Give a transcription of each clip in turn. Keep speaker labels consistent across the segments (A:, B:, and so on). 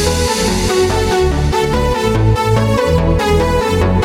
A: thank you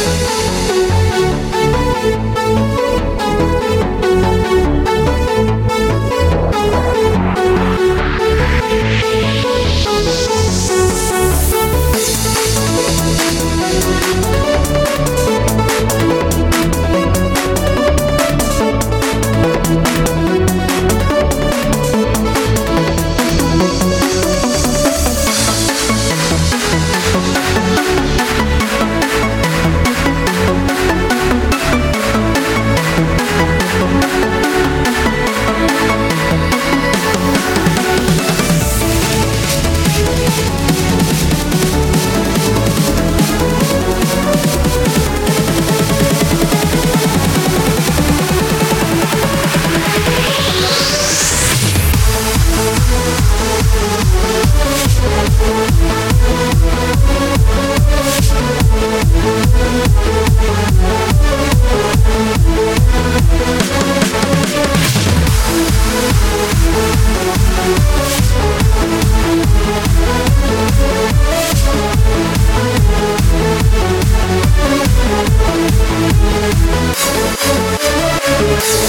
B: Thank you.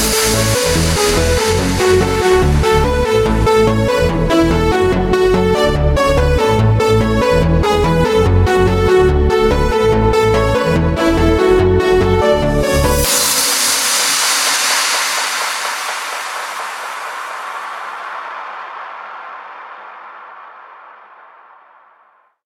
C: Música